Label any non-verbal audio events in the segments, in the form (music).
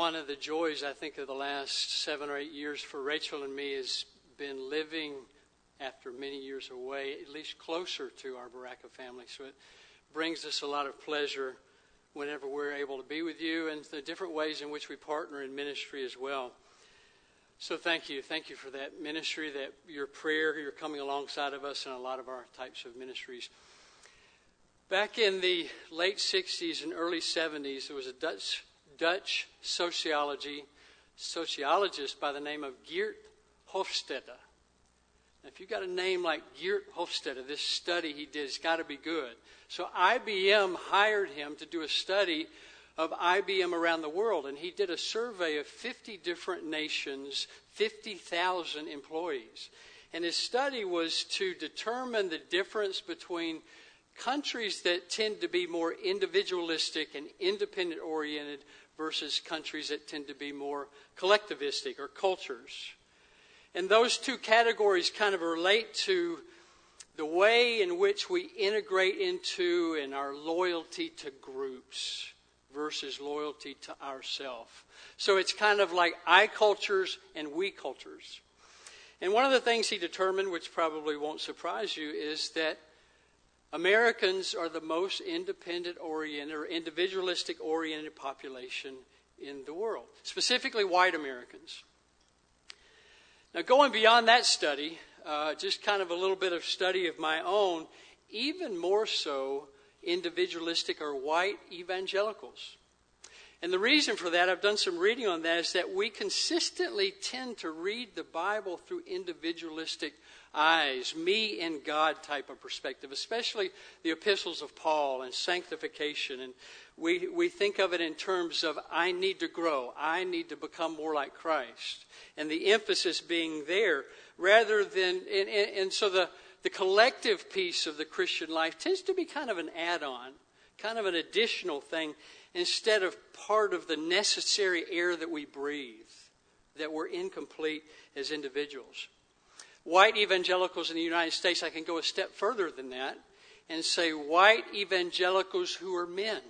one of the joys, I think, of the last seven or eight years for Rachel and me has been living after many years away, at least closer to our Berachah family. So it brings us a lot of pleasure whenever we're able to be with you and the different ways in which we partner in ministry as well. So thank you. Thank you for that ministry, that your prayer, you're coming alongside of us in a lot of our types of ministries. Back in the late 60s and early 70s, there was a Dutch, Dutch sociology sociologist by the name of Geert Hofstede. Now, if you've got a name like Geert Hofstede, this study he did has got to be good. So IBM hired him to do a study of IBM around the world, and he did a survey of 50 different nations, 50,000 employees. And his study was to determine the difference between countries that tend to be more individualistic and independent oriented versus countries that tend to be more collectivistic or cultures. And those two categories kind of relate to the way in which we integrate into and our loyalty to groups versus loyalty to ourselves. So it's kind of like I cultures and we cultures. And one of the things he determined, which probably won't surprise you, is that Americans are the most independent oriented or individualistic oriented population in the world, specifically white Americans. Now, going beyond that study, uh, just kind of a little bit of study of my own, even more so, individualistic or white evangelicals. And the reason for that, I've done some reading on that, is that we consistently tend to read the Bible through individualistic eyes, me and God type of perspective, especially the epistles of Paul and sanctification. And we, we think of it in terms of I need to grow, I need to become more like Christ. And the emphasis being there rather than, and, and, and so the, the collective piece of the Christian life tends to be kind of an add on, kind of an additional thing, instead of part of the necessary air that we breathe, that we're incomplete as individuals white evangelicals in the United States, I can go a step further than that and say white evangelicals who are men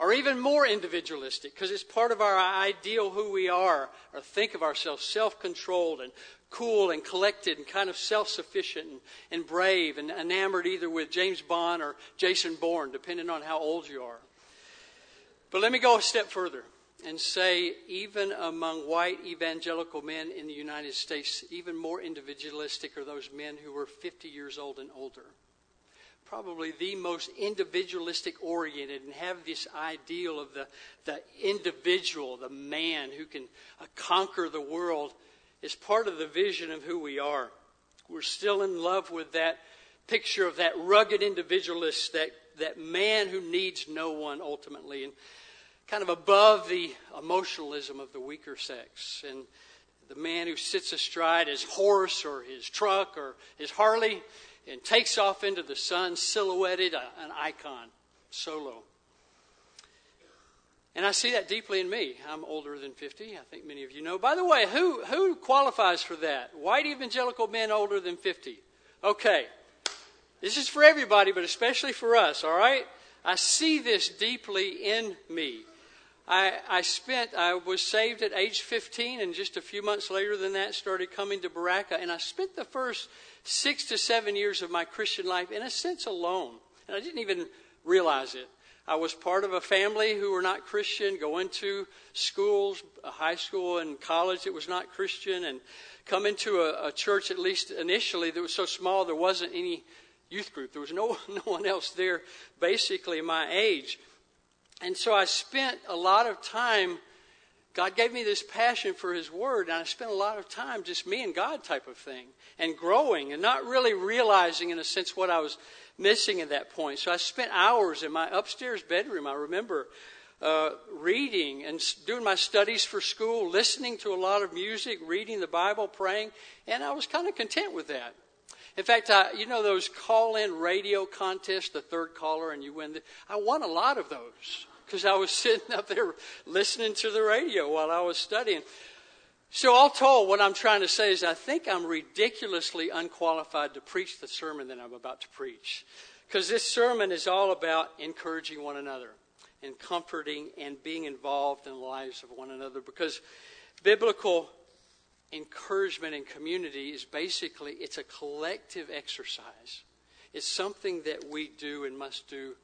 are even more individualistic because it's part of our ideal who we are, or think of ourselves self controlled and cool and collected and kind of self sufficient and, and, brave and enamored either with James Bond or Jason Bourne, depending on how old you are. But let me go a step further and say, even among white evangelical men in the United States, even more individualistic are those men who were 50 years old and older. Probably the most individualistic oriented and have this ideal of the, the individual, the man who can uh, conquer the world, is part of the vision of who we are. We're still in love with that picture of that rugged individualist, that, that man who needs no one ultimately. And kind of above the emotionalism of the weaker sex. And the man who sits astride his horse or his truck or his Harley and takes off into the sun, silhouetted, an icon, solo. And I see that deeply in me. I'm older than 50. I think many of you know. By the way, who, who qualifies for that? White evangelical men older than 50. Okay. This is for everybody, but especially for us, all right? I see this deeply in me. I, I spent, I was saved at age 15, and just a few months later than that, started coming to Berachah. And I spent the first six to seven years of my Christian life, in a sense, alone. And I didn't even realize it. I was part of a family who were not Christian, going to schools, high school and college that was not Christian, and coming to a, a church, at least initially, that was so small there wasn't any youth group. There was no, (laughs) no one else there, basically my age. And so I spent a lot of time, God gave me this passion for His Word, and I spent a lot of time just me and God type of thing, and growing, and not really realizing, in a sense, what I was missing at that point. So I spent hours in my upstairs bedroom, I remember, uh, reading and doing my studies for school, listening to a lot of music, reading the Bible, praying, and I was kind of content with that. In fact, I, you know those call in radio contests, the third caller, and you win. The, I won a lot of those because I was (laughs) sitting up there listening to the radio while I was studying. So, all told, what I'm trying to say is I think I'm ridiculously unqualified to preach the sermon that I'm about to preach. Because this sermon is all about encouraging one another. and comforting and being involved in the lives of one another because biblical encouragement and community is basically it's a collective exercise it's something that we do and must do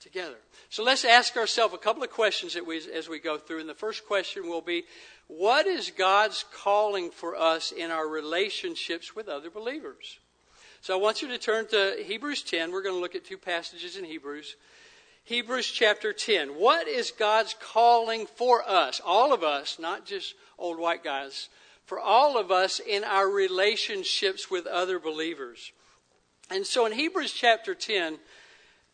together so let's ask ourselves a couple of questions we, as we go through and the first question will be what is god's calling for us in our relationships with other believers so i want you to turn to hebrews 10 we're going to look at two passages in hebrews Hebrews chapter 10. What is God's calling for us? All of us, not just old white guys, for all of us in our relationships with other believers. And so in Hebrews chapter 10,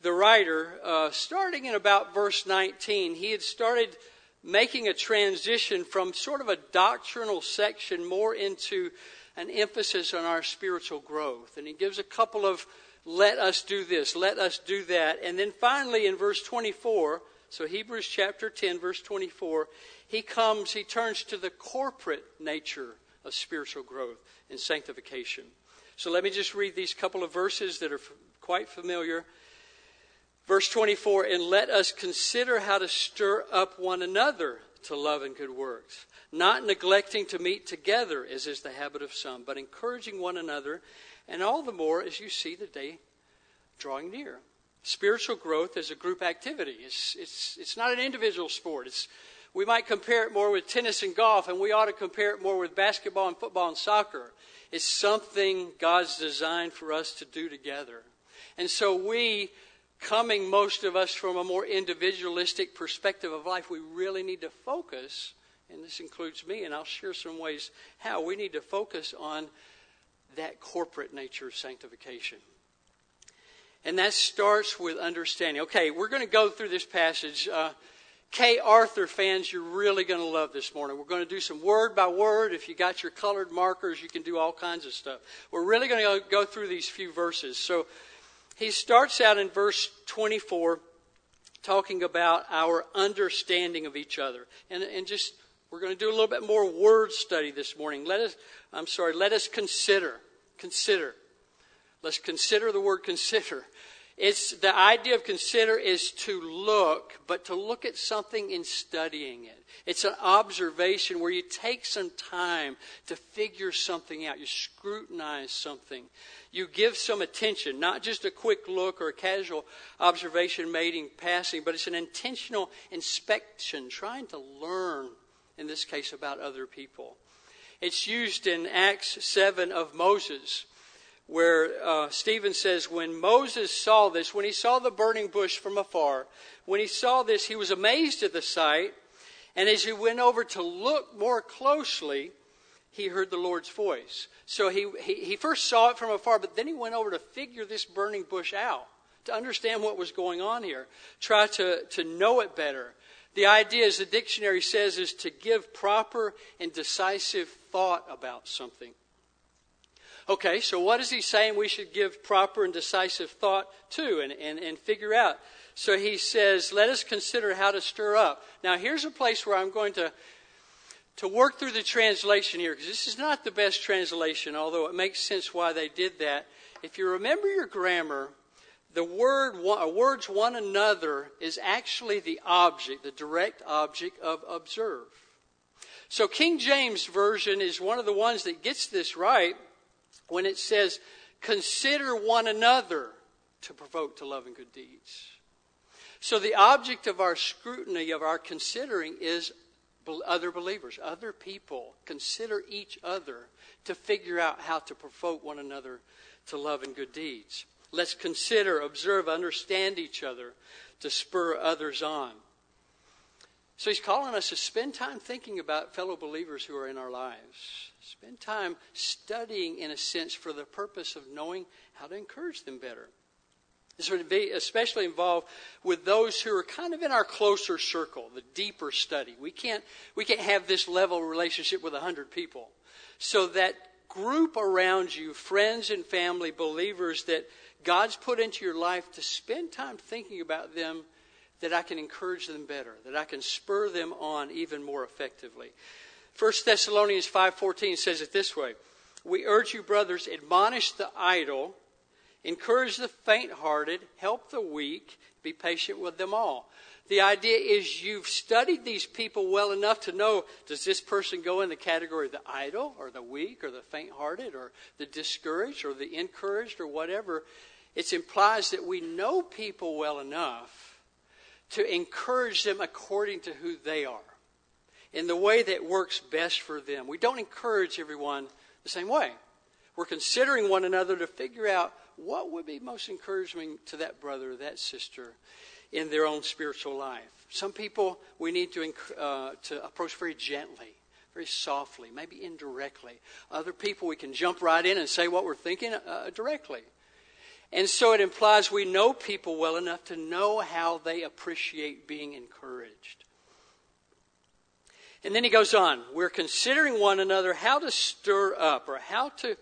the writer, uh, starting in about verse 19, he had started making a transition from sort of a doctrinal section more into an emphasis on our spiritual growth. And he gives a couple of let us do this, let us do that. And then finally in verse 24, so Hebrews chapter 10, verse 24, he comes, he turns to the corporate nature of spiritual growth and sanctification. So let me just read these couple of verses that are quite familiar. Verse 24, and let us consider how to stir up one another to love and good works, not neglecting to meet together, as is the habit of some, but encouraging one another and all the more as you see the day drawing near. Spiritual growth is a group activity. It's, it's, it's not an individual sport. It's, we might compare it more with tennis and golf, and we ought to compare it more with basketball and football and soccer. It's something God's designed for us to do together. And so we, coming most of us from a more individualistic perspective of life, we really need to focus, and this includes me, and I'll share some ways how we need to focus on that corporate nature of sanctification. And that starts with understanding. Okay, we're going to go through this passage. Uh, Kay Arthur fans, you're really going to love this morning. We're going to do some word by word. If you got your colored markers, you can do all kinds of stuff. We're really going to go through these few verses. So he starts out in verse 24 talking about our understanding of each other. And, and just, we're going to do a little bit more word study this morning. Let us, I'm sorry, let us consider. Consider. Let's consider the word consider. It's the idea of consider is to look, but to look at something in studying it. It's an observation where you take some time to figure something out. You scrutinize something. You give some attention, not just a quick look or a casual observation made in passing, but it's an intentional inspection, trying to learn, in this case, about other people. It's used in Acts 7 of Moses, where uh, Stephen says, When Moses saw this, when he saw the burning bush from afar, when he saw this, he was amazed at the sight. And as he went over to look more closely, he heard the Lord's voice. So he, he, he first saw it from afar, but then he went over to figure this burning bush out, to understand what was going on here, try to, to know it better. The idea, as the dictionary says, is to give proper and decisive thought about something. Okay, so what is he saying we should give proper and decisive thought to and, and, and figure out? So he says, let us consider how to stir up. Now, here's a place where I'm going to, to work through the translation here, because this is not the best translation, although it makes sense why they did that. If you remember your grammar, the word uh, words one another is actually the object, the direct object of observe. So King James version is one of the ones that gets this right when it says consider one another to provoke to love and good deeds. So the object of our scrutiny of our considering is other believers, other people. Consider each other to figure out how to provoke one another to love and good deeds. Let's consider, observe, understand each other to spur others on. So he's calling us to spend time thinking about fellow believers who are in our lives. Spend time studying, in a sense, for the purpose of knowing how to encourage them better. This would be especially involved with those who are kind of in our closer circle, the deeper study. We can't, we can't have this level relationship with a hundred people. So that group around you, friends and family, believers that God's put into your life to spend time thinking about them that I can encourage them better, that I can spur them on even more effectively. 1 Thessalonians 5:14 says it this way: We urge you brothers admonish the idle, encourage the faint-hearted, help the weak, be patient with them all. The idea is you've studied these people well enough to know does this person go in the category of the idle or the weak or the faint hearted or the discouraged or the encouraged or whatever. It implies that we know people well enough to encourage them according to who they are in the way that works best for them. We don't encourage everyone the same way. We're considering one another to figure out what would be most encouraging to that brother that sister in their own spiritual life. Some people we need to, uh, to approach very gently, very softly, maybe indirectly. Other people we can jump right in and say what we're thinking uh, directly. And so it implies we know people well enough to know how they appreciate being encouraged. And then he goes on, we're considering one another how to stir up or how to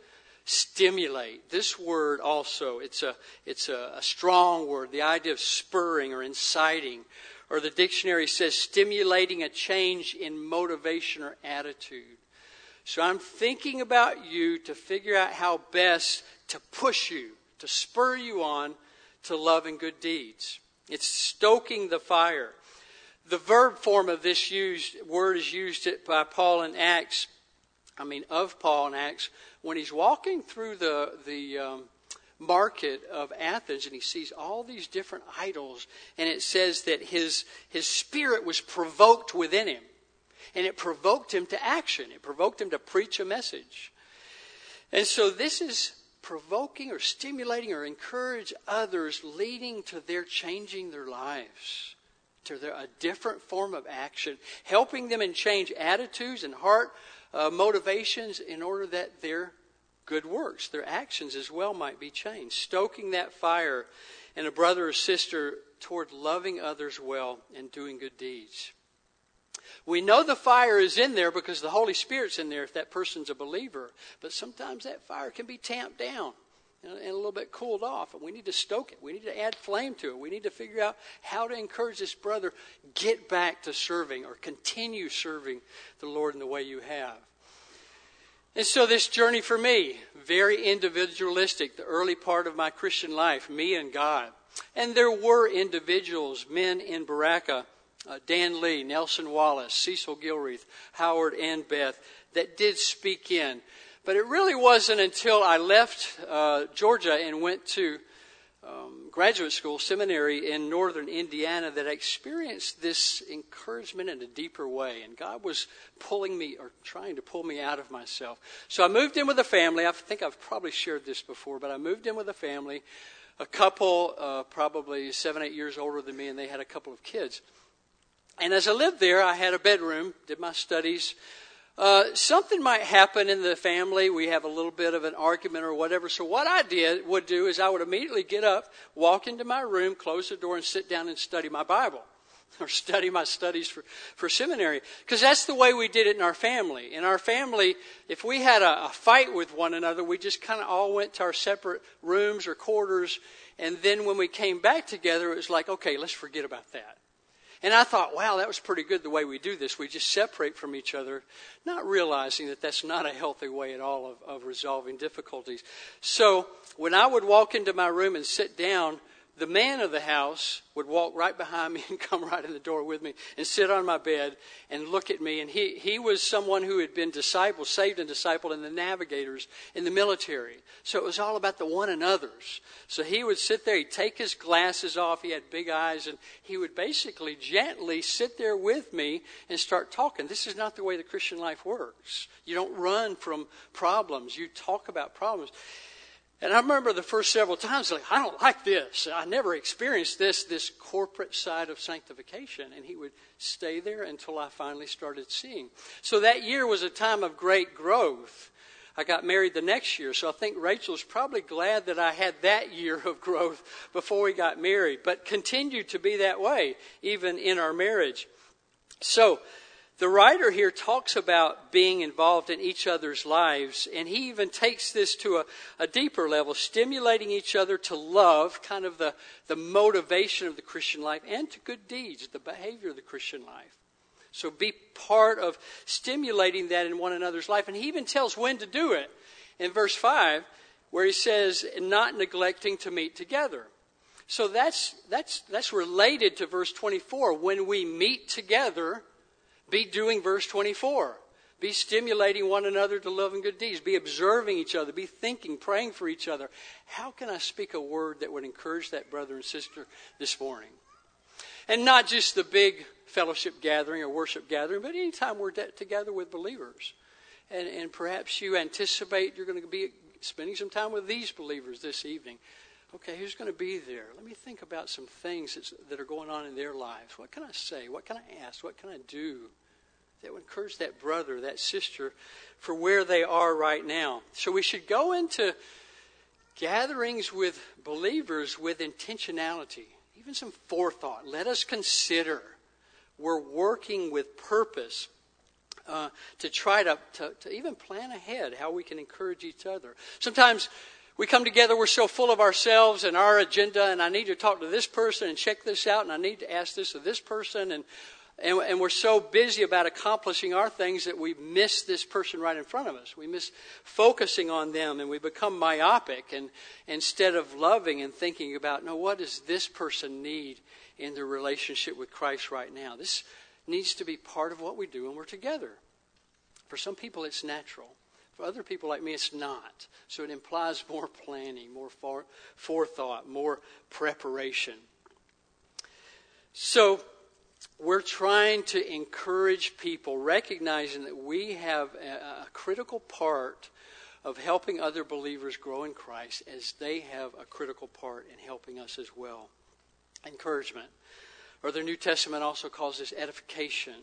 stimulate. This word also, it's a, it's a, a strong word. The idea of spurring or inciting, or the dictionary says stimulating a change in motivation or attitude. So I'm thinking about you to figure out how best to push you, to spur you on to love and good deeds. It's stoking the fire. The verb form of this used, word is used by Paul in Acts, I mean, of Paul in Acts, when he's walking through the, the um, market of Athens and he sees all these different idols, and it says that his, his spirit was provoked within him. And it provoked him to action, it provoked him to preach a message. And so this is provoking or stimulating or encourage others, leading to their changing their lives to their, a different form of action, helping them and change attitudes and heart uh, motivations in order that their good works, their actions as well, might be changed. Stoking that fire in a brother or sister toward loving others well and doing good deeds. We know the fire is in there because the Holy Spirit's in there if that person's a believer. But sometimes that fire can be tamped down and a little bit cooled off. And we need to stoke it. We need to add flame to it. We need to figure out how to encourage this brother get back to serving or continue serving the Lord in the way you have. And so this journey for me, very individualistic, the early part of my Christian life, me and God. And there were individuals, men in Berachah, uh, Dan Lee, Nelson Wallace, Cecil Gilreath, Howard and Beth, that did speak in. But it really wasn't until I left uh, Georgia and went to um, graduate school, seminary in northern Indiana, that I experienced this encouragement in a deeper way. And God was pulling me or trying to pull me out of myself. So I moved in with a family. I think I've probably shared this before, but I moved in with a family, a couple, uh, probably seven, eight years older than me, and they had a couple of kids. And as I lived there, I had a bedroom, did my studies. Uh, something might happen in the family. We have a little bit of an argument or whatever. So what I did would do is I would immediately get up, walk into my room, close the door, and sit down and study my Bible (laughs) or study my studies for, for seminary. Because that's the way we did it in our family. In our family, if we had a, a fight with one another, we just kind of all went to our separate rooms or quarters. And then when we came back together, it was like, okay, let's forget about that. And I thought, wow, that was pretty good the way we do this. We just separate from each other, not realizing that that's not a healthy way at all of, of resolving difficulties. So when I would walk into my room and sit down, the man of the house would walk right behind (laughs) me and come right in the door with me and sit on my bed and look at me. And he, he was someone who had been discipled, saved and discipled in the navigators in the military. So it was all about the one another's. So he would sit there, he'd take his glasses off, he had big eyes, and he would basically gently sit there with me and start talking. This is not the way the Christian life works. You don't run from problems, you talk about problems. And I remember the first several times, like, I don't like this. I never experienced this, this corporate side of sanctification. And he would stay there until I finally started seeing. So that year was a time of great growth. I got married the next year, so I think Rachel's probably glad that I had that (laughs) year of growth before we got married, but continued to be that way even in our marriage. So, the writer here talks about being involved in each other's lives, and he even takes this to a, a, deeper level, stimulating each other to love, kind of the, the motivation of the Christian life, and to good deeds, the behavior of the Christian life. So be part of stimulating that in one another's life. And he even tells when to do it in verse 5, where he says, not neglecting to meet together. So that's, that's, that's related to verse 24. When we meet together, be doing verse 24. Be stimulating one another to love and good deeds. Be observing each other. Be thinking, praying for each other. How can I speak a word that would encourage that brother and sister this morning? And not just the big fellowship gathering or worship gathering, but anytime we're together with believers. And, and perhaps you anticipate you're going to be spending some time with these believers this evening. Okay, who's going to be there? Let me think about some things that are going on in their lives. What can I say? What can I ask? What can I do that would encourage that brother, that sister, for where they are right now? So we should go into gatherings with believers with intentionality, even some forethought. Let us consider we're working with purpose uh, to try to, to, to even plan ahead how we can encourage each other. Sometimes we come together, we're so full of ourselves and our agenda, and I need to talk to this person and check this out, and I need to ask this of this person, and, and, and we're so busy about accomplishing our things that we miss this person right in front of us. We miss focusing on them, and we become myopic, and instead of loving and thinking about, no, what does this person need in their relationship with Christ right now? This needs to be part of what we do when we're together. For some people, it's natural. For other people like me, it's not. So it implies (laughs) more planning, more forethought, more preparation. So we're trying to encourage people, recognizing that we have a, a critical part of helping other believers grow in Christ as they have a critical part in helping us as well. Encouragement. Or the New Testament also calls this edification,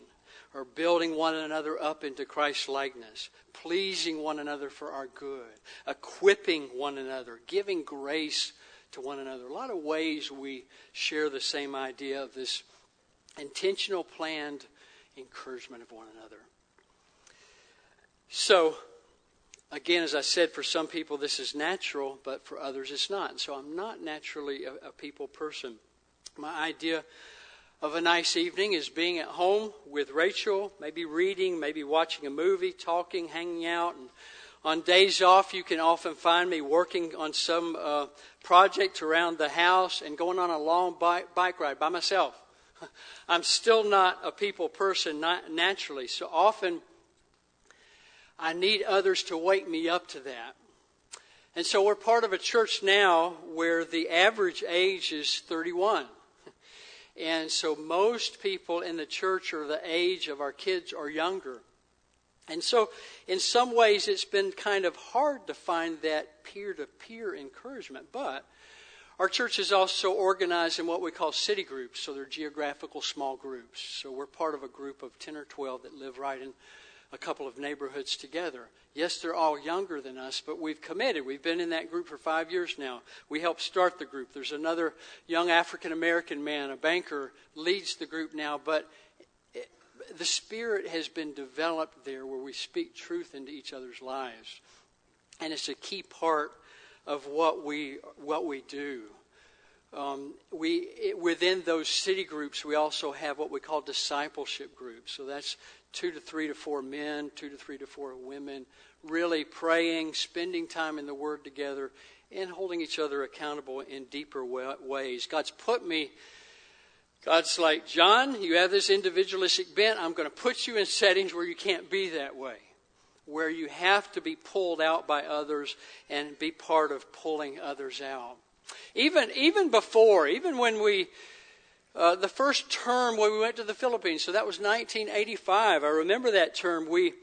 or building one another up into Christ's likeness, pleasing one another for our good, equipping one another, giving grace to one another. A lot of ways we share the same idea of this intentional, planned encouragement of one another. So, again, as I said, for some people this is natural, but for others it's not. So I'm not naturally a, a people person. My idea of a nice evening is being at home with Rachel, maybe reading, maybe watching a movie, talking, hanging out. And on days off, you can often find me working on some uh, project around the house and going on a long bike, bike ride by myself. (laughs) I'm still not a people person naturally, so often I need others to wake me up to that. And so we're part of a church now where the average age is 31. And so most people in the church are the age of our kids or younger. And so, in some ways, it's been kind of hard to find that peer to peer encouragement. But our church is also organized in what we call city groups, so they're geographical small groups. So we're part of a group of 10 or 12 that live right in a couple of neighborhoods together. Yes, they're all younger than us, but we've committed. We've been in that group for five years now. We helped start the group. There's another young African American man, a banker, leads the group now, but the spirit has been developed there where we speak truth into each other's lives. And it's a key part of what we, what we do. Um, we it, within those city groups, we also have what we call discipleship groups. So that's two to three to four men, two to three to four women, really praying, spending time in the Word together, and holding each other accountable in deeper ways. God's put me. God's like, John, you have this individualistic bent. I'm going to put you in settings where you can't be that way, where you have to be pulled out by others and be part of pulling others out. Even, even before, even when we, uh, the first term when we went to the Philippines, so that was 1985. I remember that term. We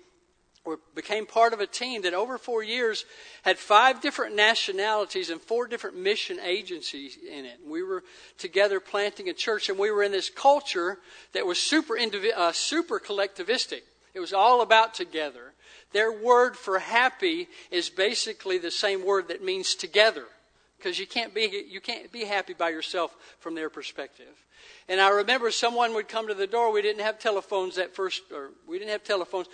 were, became part of a team that over four years had five different nationalities and four different mission agencies in it. We were together planting a church, and we were in this culture that was super, indivi- uh, super collectivistic. It was all about together. Their word for happy is basically the same word that means together because you can't be you can't be happy by yourself from their perspective. And I remember someone would come to the door. We didn't have telephones at first, or we didn't have telephones.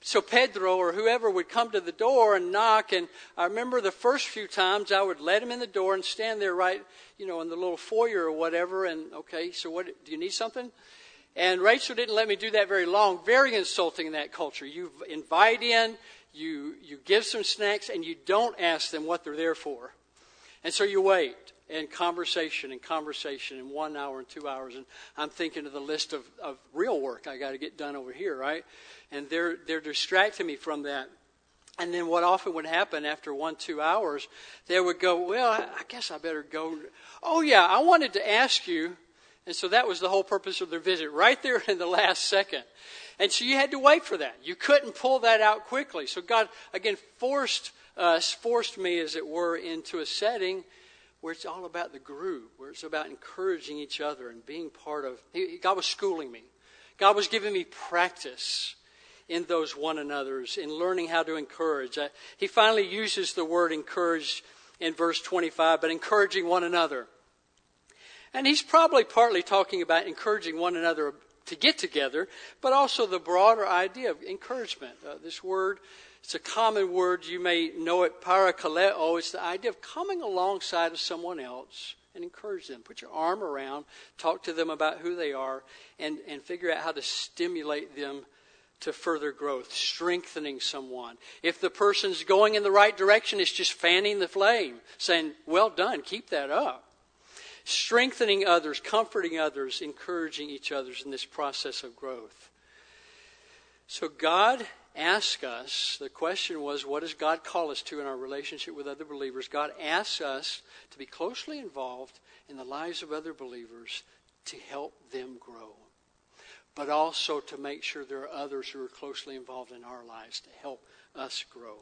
So Pedro or whoever would come to the door and knock. And I remember the first few times I would let him in the door and stand there right, you know, in the little foyer or whatever. And okay, so what? Do you need something? And Rachel didn't let me do that very long. Very insulting in that culture. You invite in, you you give some snacks, and you don't ask them what they're there for. And so you wait and conversation and conversation and one hour and two hours and I'm thinking of the list of, of real work I got to get done over here, right? And they're they're distracting me from that. And then what often would happen after one, two hours, they would go, Well, I, I guess I better go. Oh, yeah, I wanted to ask you. And so that was the whole purpose of their visit, right there (laughs) in the last second. And so you had to wait for that. You couldn't pull that out quickly. So God, again, forced us, forced me, as it were, into a setting where it's all about the group, where it's about encouraging each other and being part of. God was schooling me. God was giving me practice in those one another's, in learning how to encourage. Uh, he finally uses the word encourage in verse 25, but encouraging one another. And he's probably partly talking about encouraging one another to get together, but also the broader idea of encouragement. Uh, this word it's a common word. You may know it, parakaleo. It's the idea of coming alongside of someone else and encourage them. Put your arm around, talk to them about who they are, and, and figure out how to stimulate them to further growth, strengthening someone. If the person's going in the right direction, it's just fanning the flame, saying, Well done, keep that up. Strengthening others, comforting others, encouraging each other in this process of growth. So God ask us, the question was, what does God call us to in our relationship with other believers? God asks us to be closely involved in the lives of other believers to help them grow, but also to make sure there are others who are closely involved in our lives to help us grow.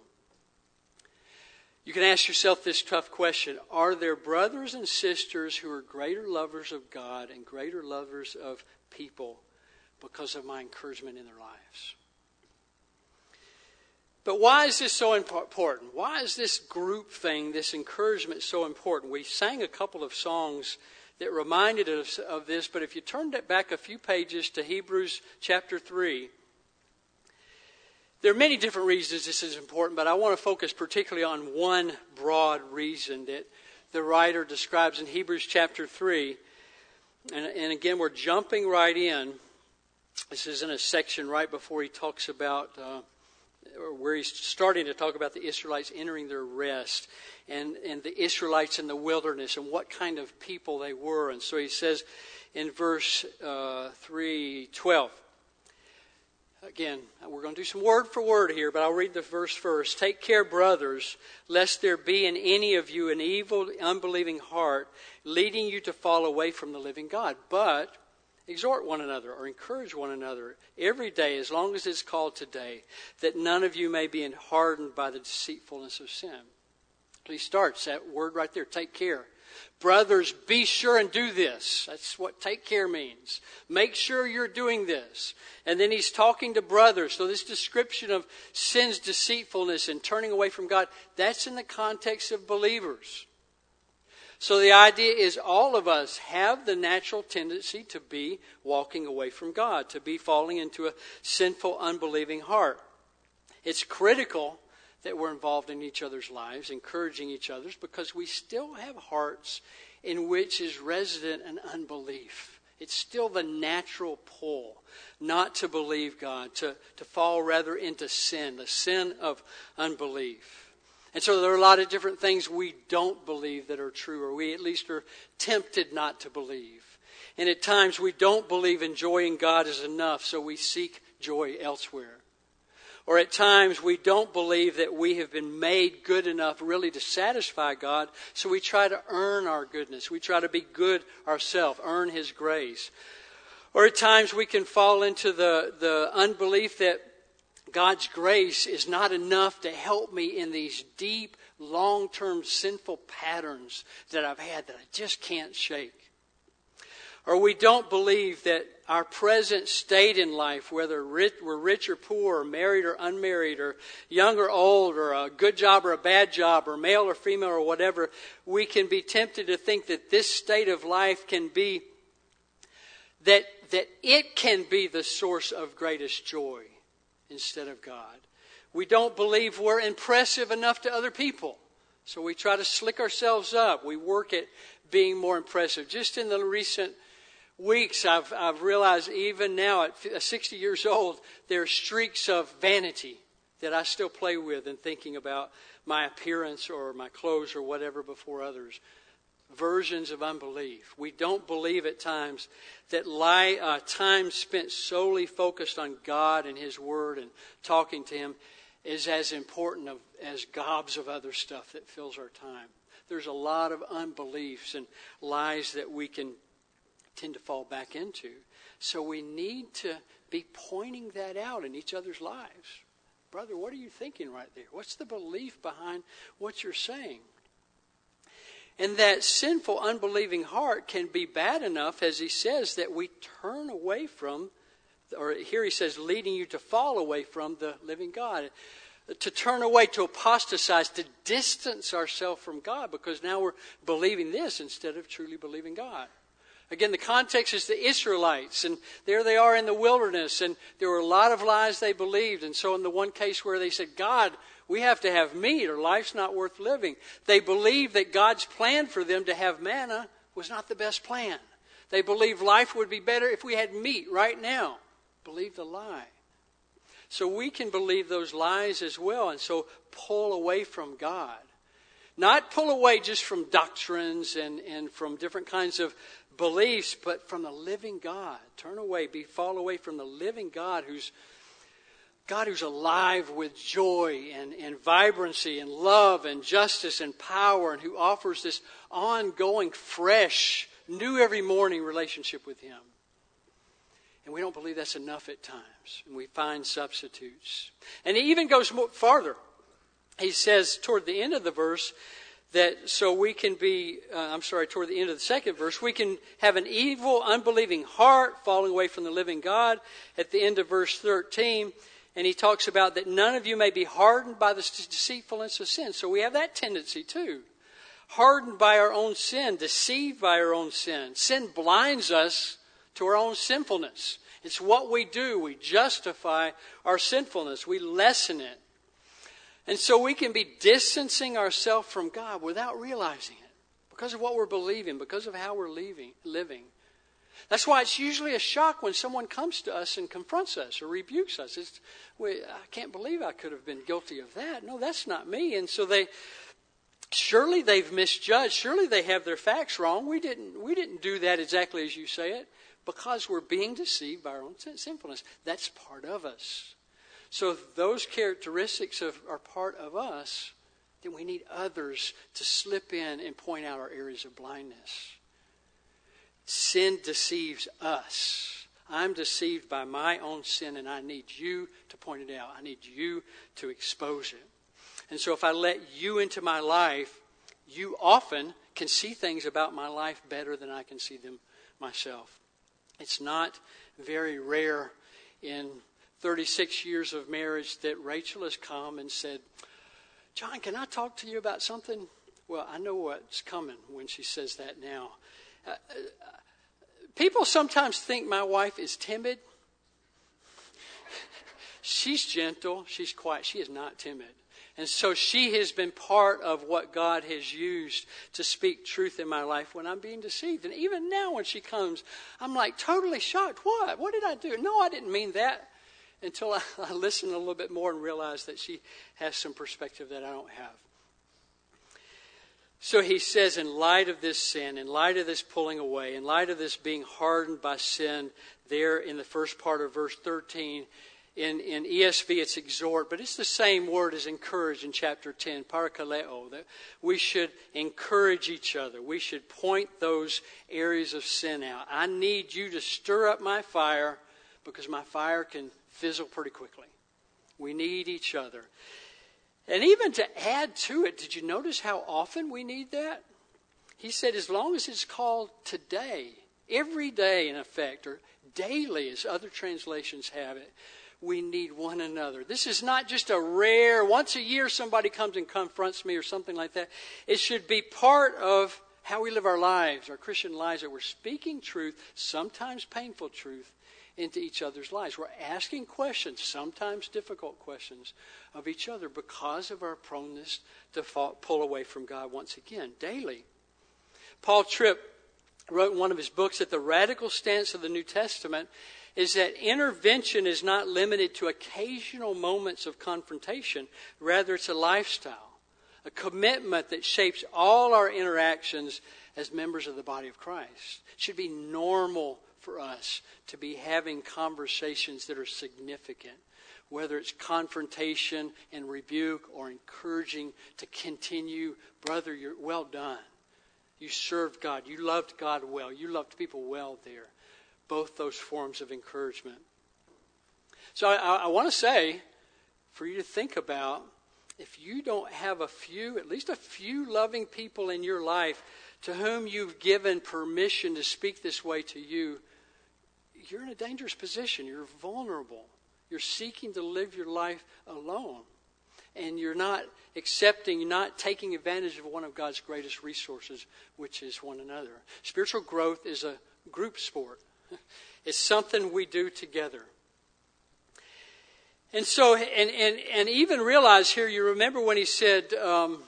You can ask yourself this tough question Are there brothers and sisters who are greater lovers of God and greater lovers of people because of my encouragement in their lives? But why is this so important? Why is this group thing, this encouragement, so important? We sang a couple of songs that reminded us of this, but if you turned it back a few pages to Hebrews chapter 3, there are many different reasons this is important, but I want to focus particularly on one broad reason that the writer describes in Hebrews chapter 3. And, and again, we're jumping right in. This is in a section right before he talks about. Uh, where he's starting to talk about the Israelites entering their rest and, and the Israelites in the wilderness and what kind of people they were. And so he says in verse uh, 312, again, we're going to do some word for word here, but I'll read the verse first. Take care, brothers, lest there be in any of you an evil, unbelieving heart, leading you to fall away from the living God. But Exhort one another or encourage one another every day, as long as it's called today, that none of you may be hardened by the deceitfulness of sin. He starts that word right there take care. Brothers, be sure and do this. That's what take care means. Make sure you're doing this. And then he's talking to brothers. So, this description of sin's deceitfulness and turning away from God, that's in the context of believers. So the idea is all of us have the natural tendency to be walking away from God, to be falling into a sinful, unbelieving heart. It's critical that we're involved in each other's lives, encouraging each other, because we still have hearts in which is resident an unbelief. It's still the natural pull not to believe God, to, to fall rather into sin, the sin of unbelief. And so there are a lot of different things we don't believe that are true, or we at least are tempted not to believe. And at times we don't believe enjoying God is enough, so we seek joy elsewhere. Or at times we don't believe that we have been made good enough really to satisfy God, so we try to earn our goodness. We try to be good ourselves, earn His grace. Or at times we can fall into the, the unbelief that God's grace is not enough to help me in these deep, long term sinful patterns that I've had that I just can't shake. Or we don't believe that our present state in life, whether we're rich or poor, or married or unmarried, or young or old, or a good job or a bad job, or male or female, or whatever, we can be tempted to think that this state of life can be, that, that it can be the source of greatest joy instead of God. We don't believe we're impressive enough to other people. So we try to slick ourselves up. We work at being more impressive. Just in the recent weeks, I've, I've realized even now at uh, 60 years old, there are streaks of vanity that I still play with in thinking about my appearance or my clothes or whatever before others. Versions of unbelief. We don't believe at times that lie, uh, time spent solely focused on God and His Word and talking to Him is as important of, as gobs of other stuff that fills our time. There's a lot of unbeliefs and lies that we can tend to fall back into. So we need to be pointing that out in each other's lives. Brother, what are you thinking right there? What's the belief behind what you're saying? And that sinful, unbelieving heart can be bad enough, as he says, that we turn away from, or here he says, leading you to fall away from the living God. To turn away, to apostatize, to distance ourselves from God, because now we're believing this instead of truly believing God. Again, the context is the Israelites, and there they are in the wilderness, and there were a lot of lies they believed. And so, in the one case where they said, God, we have to have meat, or life's not worth living, they believed that God's plan for them to have manna was not the best plan. They believed life would be better if we had meat right now. Believe the lie. So, we can believe those lies as well, and so pull away from God. Not pull away just from doctrines and, and from different kinds of beliefs, but from the living God. Turn away, be fall away from the living God who's God who's alive with joy and, and vibrancy and love and justice and power and who offers this ongoing, fresh, new every morning relationship with Him. And we don't believe that's enough at times. And we find substitutes. And he even goes farther. He says toward the end of the verse, that so we can be, uh, I'm sorry, toward the end of the second verse, we can have an evil, unbelieving heart falling away from the living God. At the end of verse 13, and he talks about that none of you may be hardened by the deceitfulness of sin. So we have that tendency too. Hardened by our own sin, deceived by our own sin. Sin blinds us to our own sinfulness. It's what we do. We justify our sinfulness, we lessen it. And so we can be distancing ourselves from God without realizing it because of what we're believing, because of how we're leaving, living. That's why it's usually a shock when someone comes to us and confronts us or rebukes us. It's, I can't believe I could have been guilty of that. No, that's not me. And so they, surely they've misjudged. Surely they have their facts wrong. We didn't, we didn't do that exactly as you say it because we're being deceived by our own sinfulness. That's part of us. So those characteristics of, are part of us, then we need others to slip in and point out our areas of blindness. Sin deceives us. I'm deceived by my own sin, and I need you to point it out. I need you to expose it. And so, if I let you into my life, you often can see things about my life better than I can see them myself. It's not very rare in 36 years of marriage that Rachel has come and said, John, can I talk to you about something? Well, I know what's coming when she says that now. Uh, uh, people sometimes think my wife is timid. she's gentle, she's quiet, she is not timid. And so she has been part of what God has used to speak truth in my life when I'm being deceived. And even now, when she comes, I'm like totally shocked. What? What did I do? No, I didn't mean that until I, I a little bit more and realized that she has some perspective that I don't have. So he says, in light of this sin, in light of this pulling away, in light of this being hardened by sin, there in the first part of verse 13, in, in ESV it's exhort, but it's the same word as encourage in chapter 10, parakaleo, that we should encourage each other. We should point those areas of sin out. I need you to stir up my fire because my fire can fizzle pretty quickly. We need each other. And even to add to it, did you notice how often we need that? He said, as long as it's called today, every day in effect, or daily as other translations have it, we need one another. This is not just a rare, once a year somebody comes and confronts me or something like that. It should be part of how we live our lives, our Christian lives, that we're speaking truth, sometimes painful truth, into each other's lives. We're asking questions, sometimes difficult questions, of each other because of our proneness to fall, pull away from God once again, daily. Paul Tripp wrote in one of his books that the radical stance of the New Testament is that intervention is not limited to occasional moments of confrontation. Rather, it's a lifestyle, a commitment that shapes all our interactions as members of the body of Christ. It should be normal for us to be having conversations that are significant, whether it's confrontation and rebuke or encouraging to continue. Brother, you're well done. You served God. You loved God well. You loved people well there. Both those forms of encouragement. So I, I want to say for you to think about if you don't have a few, at least a few loving people in your life to whom you've given permission to speak this way to you, you're in a dangerous position. You're vulnerable. You're seeking to live your life alone. And you're not accepting, you're not taking advantage of one of God's greatest resources, which is one another. Spiritual growth is a group sport, (laughs) it's something we do together. And so, and, and, and even realize here, you remember when he said, um,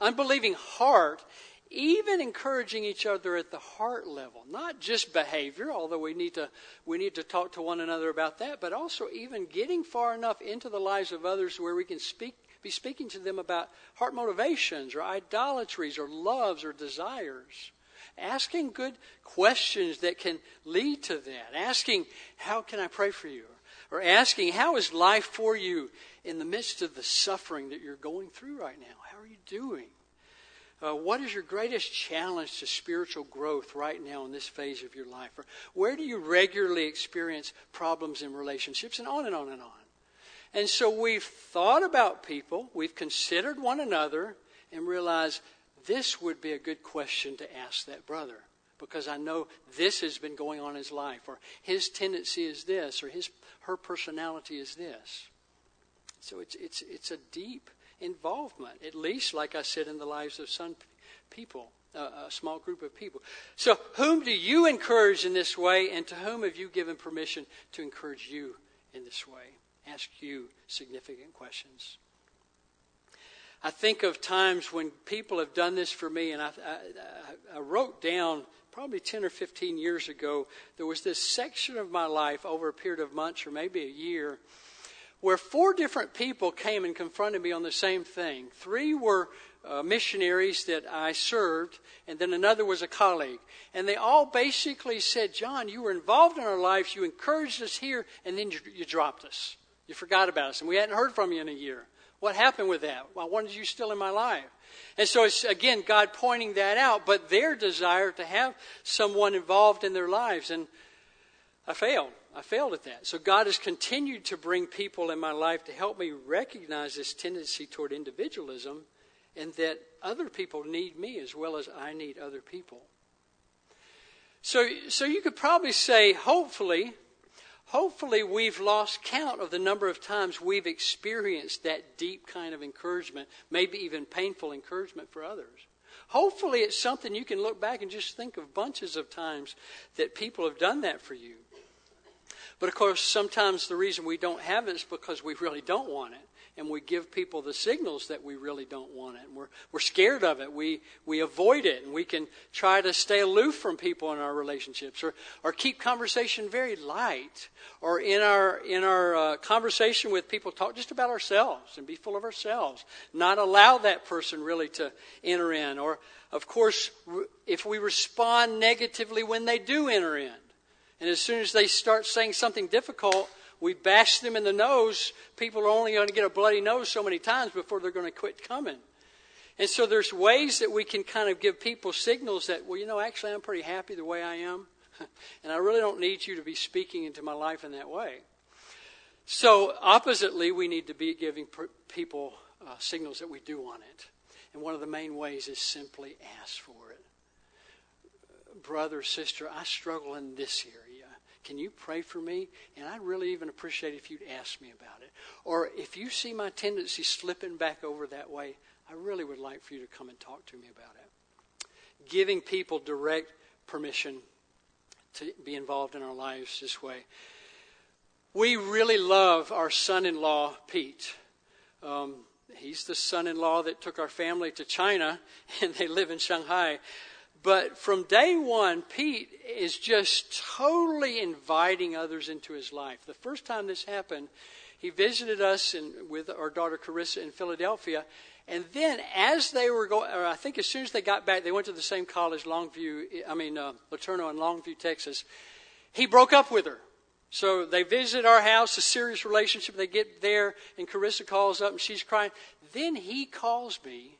unbelieving heart even encouraging each other at the heart level, not just behavior, although we need to we need to talk to one another about that, but also even getting far enough into the lives of others where we can speak be speaking to them about heart motivations or idolatries or loves or desires. Asking good questions that can lead to that. Asking, how can I pray for you? Or asking, how is life for you in the midst of the suffering that you're going through right now? How are you doing? Uh, what is your greatest challenge to spiritual growth right now in this phase of your life? Or where do you regularly experience problems in relationships? And on and on and on. And so we've thought about people, we've considered one another, and realized this would be a good question to ask that brother because I know this has been going on in his life, or his tendency is this, or his her personality is this. So it's it's it's a deep involvement, at least, like I said, in the lives of some people, uh, a small group of people. So, whom do you encourage in this way, and to whom have you given permission to encourage you in this way? Ask you significant questions. I think of times when people have done this for me, and I, I, I wrote down probably 10 or 15 years ago, there was this section of my life over a period of months or maybe a year where four different people came and confronted me on the same thing. Three were uh, missionaries that I served, and then another was a colleague. And they all basically said, John, you were involved in our lives, you encouraged us here, and then you, you dropped us. You forgot about us, and we hadn't heard from you in a year. What happened with that? Why wanted you still in my life? And so it's again God pointing that out, but their desire to have someone involved in their lives. And I failed. I failed at that. So God has continued to bring people in my life to help me recognize this tendency toward individualism and that other people need me as well as I need other people. So, so you could probably say, hopefully, hopefully we've lost count of the number of times we've experienced that deep kind of encouragement, maybe even painful encouragement for others. Hopefully it's something you can look back and just think of bunches of times that people have done that for you. But of course, sometimes the reason we don't have it is because we really don't want it. And we give people the signals that we really don't want it. And we're, we're scared of it. We, we avoid it. And we can try to stay aloof from people in our relationships or, or keep conversation very light. Or in our, in our uh, conversation with people, talk just about ourselves and be full of ourselves. Not allow that person really to enter in. Or, of course, if we respond negatively when they do enter in and as soon as they start saying something difficult, we bash them in the nose. People are only going to get a bloody nose so many times before they're going to quit coming. And so there's ways that we can kind of give people signals that, well, you know, actually I'm pretty happy the way I am. (laughs) and I really don't need you to be speaking into my life in that way. So, oppositely, we need to be giving people uh, signals that we do want it. And one of the main ways is simply ask for it. Brother, sister, I struggle in this area. Can you pray for me? And I'd really even appreciate if you'd ask me about it. Or if you see my tendency slipping back over that way, I really would like for you to come and talk to me about it. Giving people direct permission to be involved in our lives this way. We really love our son in law, Pete. Um, he's the son in law that took our family to China, (laughs) and they live in Shanghai. But from day one, Pete is just totally inviting others into his life. The first time this happened, he visited us in, with our daughter Carissa in Philadelphia. And then, as they were going, I think as soon as they got back, they went to the same college, Longview, I mean, uh, LeTourneau in Longview, Texas. He broke up with her. So they visit our house, a serious relationship. They get there, and Carissa calls up and she's crying. Then he calls me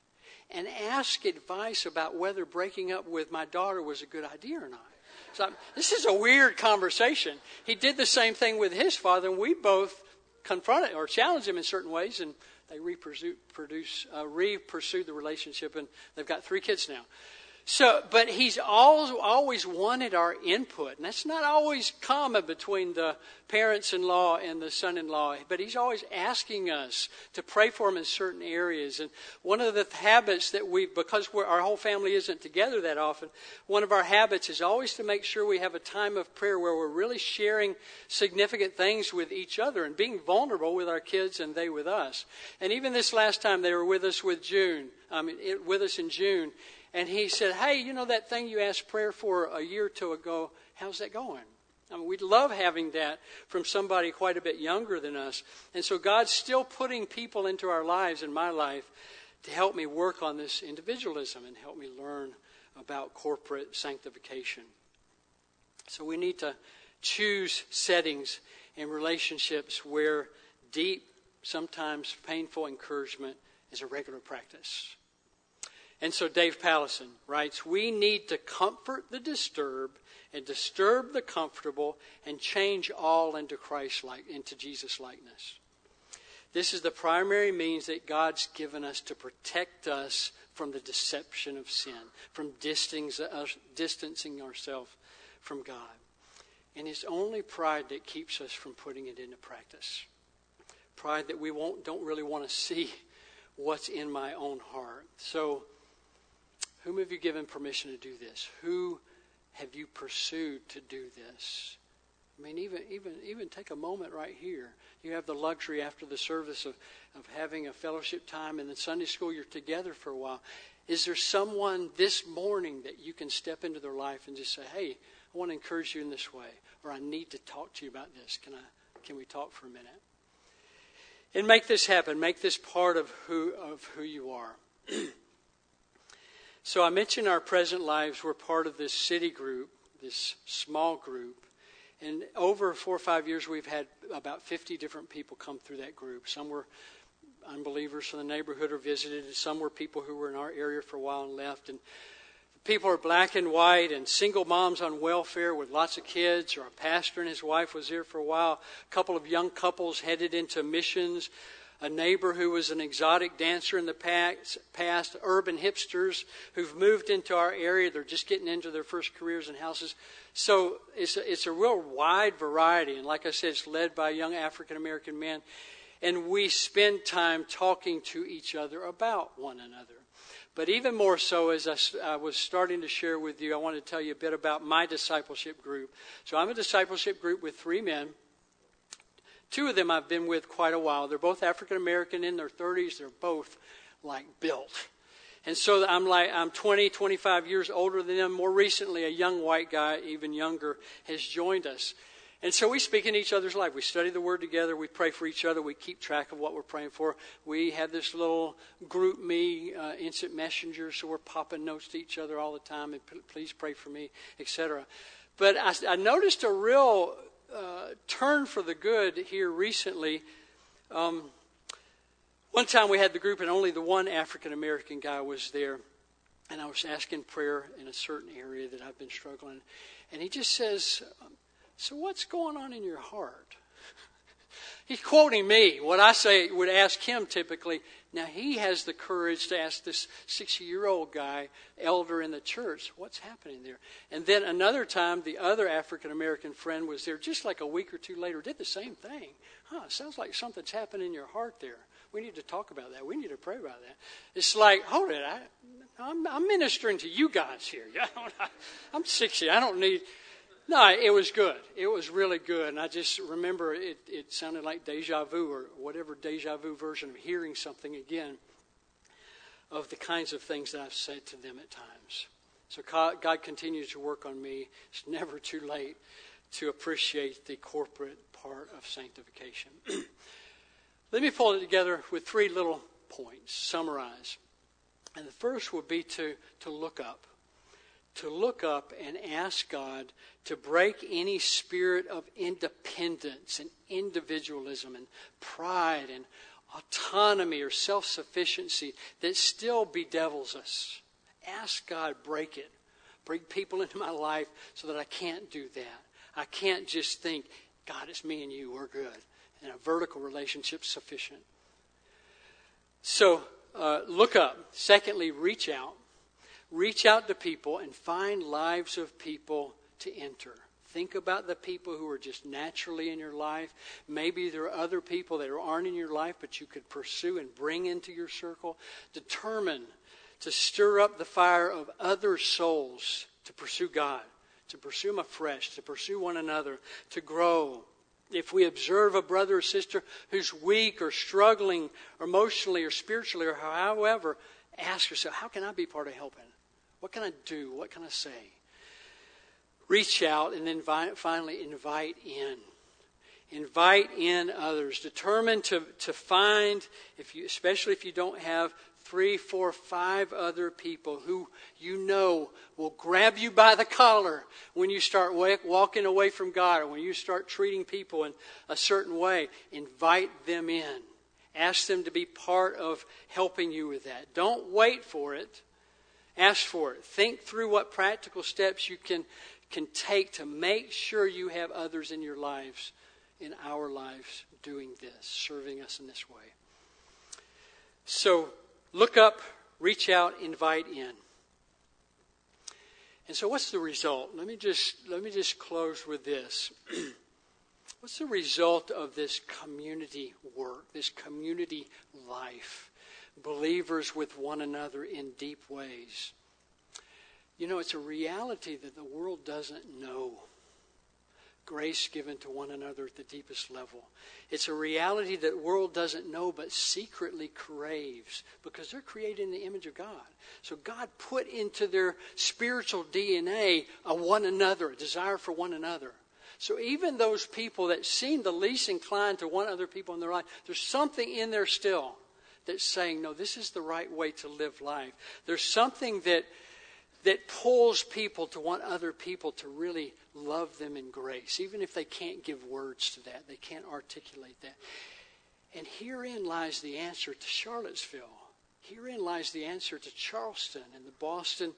and ask advice about whether breaking up with my daughter was a good idea or not. So I'm, this is a weird conversation. He did the same thing with his father, and we both confronted or challenged him in certain ways, and they re-pursue, produce, uh, re-pursued the relationship, and they've got three kids now. So, but he's always, always wanted our input, and that's not always common between the parents-in-law and the son-in-law. But he's always asking us to pray for him in certain areas. And one of the habits that we, because our whole family isn't together that often, one of our habits is always to make sure we have a time of prayer where we're really sharing significant things with each other and being vulnerable with our kids and they with us. And even this last time, they were with us with June, I mean, it, with us in June and he said, Hey, you know that thing you asked prayer for a year or two ago? How's that going? I mean, we'd love having that from somebody quite a bit younger than us. And so God's still putting people into our lives, in my life, to help me work on this individualism and help me learn about corporate sanctification. So we need to choose settings and relationships where deep, sometimes painful encouragement is a regular practice. And so Dave Powlison writes We need to comfort the disturbed and disturb the comfortable and change all into Christ like into Jesus likeness. This is the primary means that God's given us to protect us from the deception of sin, from distancing uh, ourselves from God. And it's only pride that keeps us from putting it into practice. Pride that we won't, don't really want to (laughs) see what's in my own heart. So, whom have you given permission to do this? Who have you pursued to do this? I mean, even even even take a moment right here. You have the luxury after the service of, of having a fellowship time and then Sunday school you're together for a while. Is there someone this morning that you can step into their life and just say, Hey, I want to encourage you in this way, or I need to talk to you about this. Can I can we talk for a minute? And make this happen. Make this part of who of who you are. (clears throat) So I mentioned our present lives. We're part of this city group, this small group. And over four or five years, we've had about 50 different people come through that group. Some were unbelievers from the neighborhood or visited, and some were people who were in our area for a while and left. And people are black and white and single moms on welfare with lots of kids, or a pastor and his wife was here for a while. A couple of young couples headed into missions a neighbor who was an exotic dancer in the past, past, urban hipsters who've moved into our area. They're just getting into their first careers and houses. So it's a, it's a real wide variety. And like I said, it's led by young African American men. And we spend time talking to each other about one another. But even more so, as I, I, was starting to share with you, I want to tell you a bit about my discipleship group. So I'm a discipleship group with three men. Two of them I've been with quite a while. They're both African American in their 30s. They're both like built. And so I'm like, I'm 20, 25 years older than them. More recently, a young white guy, even younger, has joined us. And so we speak in each other's life. We study the Word together. We pray for each other. We keep track of what we're praying for. We have this little GroupMe uh, instant messenger, so we're popping notes to each other all the time. And please pray for me, etc. But I, I noticed a real uh, turn for the good here recently. Um, one time we had the group, and only the one African American guy was there. And I was asking prayer in a certain area that I've been struggling. And he just says, So, what's going on in your heart? He's quoting me. What I say would ask him typically. Now he has the courage to ask this 60 year old guy, elder in the church, what's happening there? And then another time, the other African American friend was there just like a week or two later, did the same thing. Huh, sounds like something's happened in your heart there. We need to talk about that. We need to pray about that. It's like, hold it, I, I'm, I'm ministering to you guys here. (laughs) I'm 60. I don't need. No, it was good. It was really good. And I just remember it, it sounded like deja vu or whatever deja vu version of hearing something again of the kinds of things that I've said to them at times. So God continues to work on me. It's never too late to appreciate the corporate part of sanctification. (clears throat) Let me pull it together with three little points, summarize. And the first would be to, to look up. To look up and ask God to break any spirit of independence and individualism and pride and autonomy or self sufficiency that still bedevils us. Ask God, break it. Bring people into my life so that I can't do that. I can't just think, God, it's me and you, we're good. And a vertical relationship sufficient. So uh, look up. Secondly, reach out. Reach out to people and find lives of people to enter. Think about the people who are just naturally in your life. Maybe there are other people that aren't in your life, but you could pursue and bring into your circle. Determine to stir up the fire of other souls to pursue God, to pursue Him afresh, to pursue one another, to grow, if we observe a brother or sister who's weak or struggling emotionally or spiritually or however, ask yourself, how can I be part of helping? What can I do? What can I say? Reach out and then finally invite in. Invite in others. Determined to, to find, if you, especially if you don't have three, four, five other people who you know will grab you by the collar when you start walking away from God or when you start treating people in a certain way. Invite them in. Ask them to be part of helping you with that. Don't wait for it. Ask for it. Think through what practical steps you can, can take to make sure you have others in your lives, in our lives, doing this, serving us in this way. So, Look up, reach out, invite in. And so what's the result? Let me just let me just close with this. (clears throat) what's the result of this community work, this community life? Believers with one another in deep ways. You know, it's a reality that the world doesn't know grace given to one another at the deepest level. It's a reality that the world doesn't know but secretly craves because they're created in the image of God. So God put into their spiritual DNA a one another, a desire for one another. So even those people that seem the least inclined to want other people in their life, there's something in there still that's saying, no, this is the right way to live life. There's something that that pulls people to want other people to really love them in grace, even if they can't give words to that, they can't articulate that. And herein lies the answer to Charlottesville. Herein lies the answer to Charleston and the Boston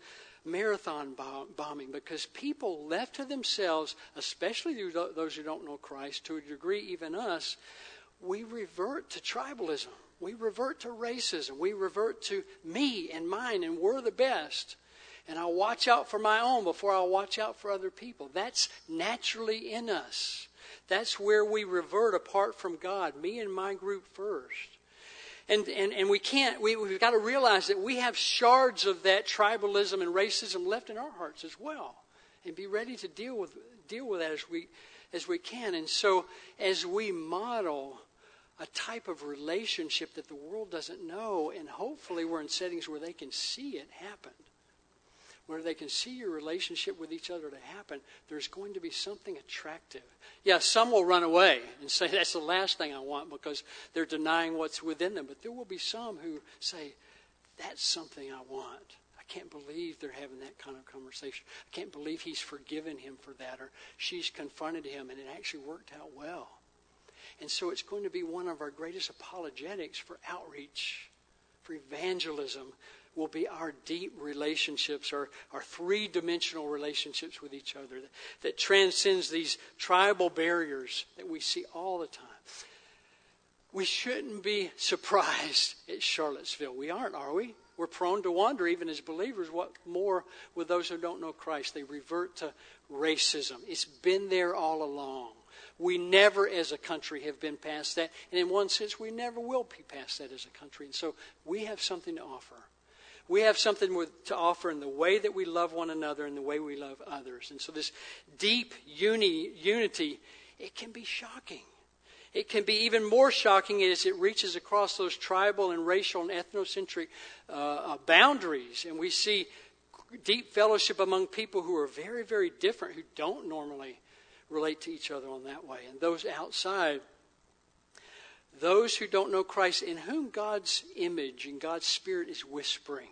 marathon bombing because people left to themselves, especially those who don't know Christ, to a degree, even us, we revert to tribalism. We revert to racism. We revert to me and mine, and we're the best and I'll watch out for my own before I'll watch out for other people. That's naturally in us. That's where we revert apart from God, me and my group first. And, and, and we can't, we, we've got to realize that we have shards of that tribalism and racism left in our hearts as well. And be ready to deal with, deal with that as we, as we can. And so, as we model a type of relationship that the world doesn't know, and hopefully we're in settings where they can see it happen where they can see your relationship with each other to happen, there's going to be something attractive. Yeah, some will run away and say that's the last thing I want because they're denying what's within them. But there will be some who say, that's something I want. I can't believe they're having that kind of conversation. I can't believe he's forgiven him for that or she's confronted him and it actually worked out well. And so it's going to be one of our greatest apologetics for outreach, for evangelism, will be our deep relationships, our, our three dimensional relationships with each other that, that transcends these tribal barriers that we see all the time. We shouldn't be (laughs) surprised at Charlottesville. We aren't, are we? We're prone to wonder, even as believers, what more with those who don't know Christ? They revert to racism. It's been there all along. We never, as a country, have been past that. And in one sense, we never will be past that as a country. And so we have something to offer we have something to offer in the way that we love one another and the way we love others. And so, this deep uni, unity, it can be shocking. It can be even more shocking as it reaches across those tribal and racial and ethnocentric uh, uh, boundaries. And we see deep fellowship among people who are very, very different, who don't normally relate to each other on that way. And those outside, those who don't know Christ, in whom God's image and God's Spirit is whispering,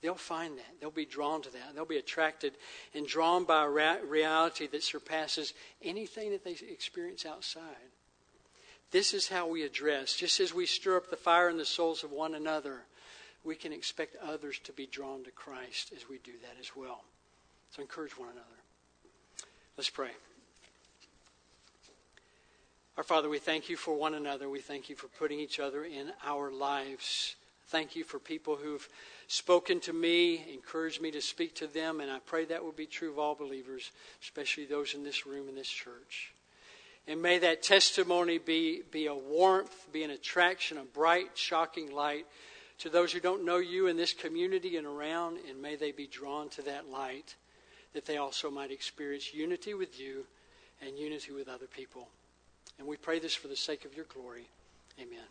they'll find that. They'll be drawn to that. They'll be attracted and drawn by a reality that surpasses anything that they experience outside. This is how we address. Just as we stir up the fire in the souls of one another, we can expect others to be drawn to Christ as we do that as well. So encourage one another. Let's pray. Our Father, we thank you for one another. We thank you for putting each other in our lives. Thank you for people who've spoken to me, encouraged me to speak to them, and I pray that will be true of all believers, especially those in this room in this church. And may that testimony be, be a warmth, be an attraction, a bright, shocking light to those who don't know you in this community and around, and may they be drawn to that light that they also might experience unity with you and unity with other people. And we pray this for the sake of your glory. Amen.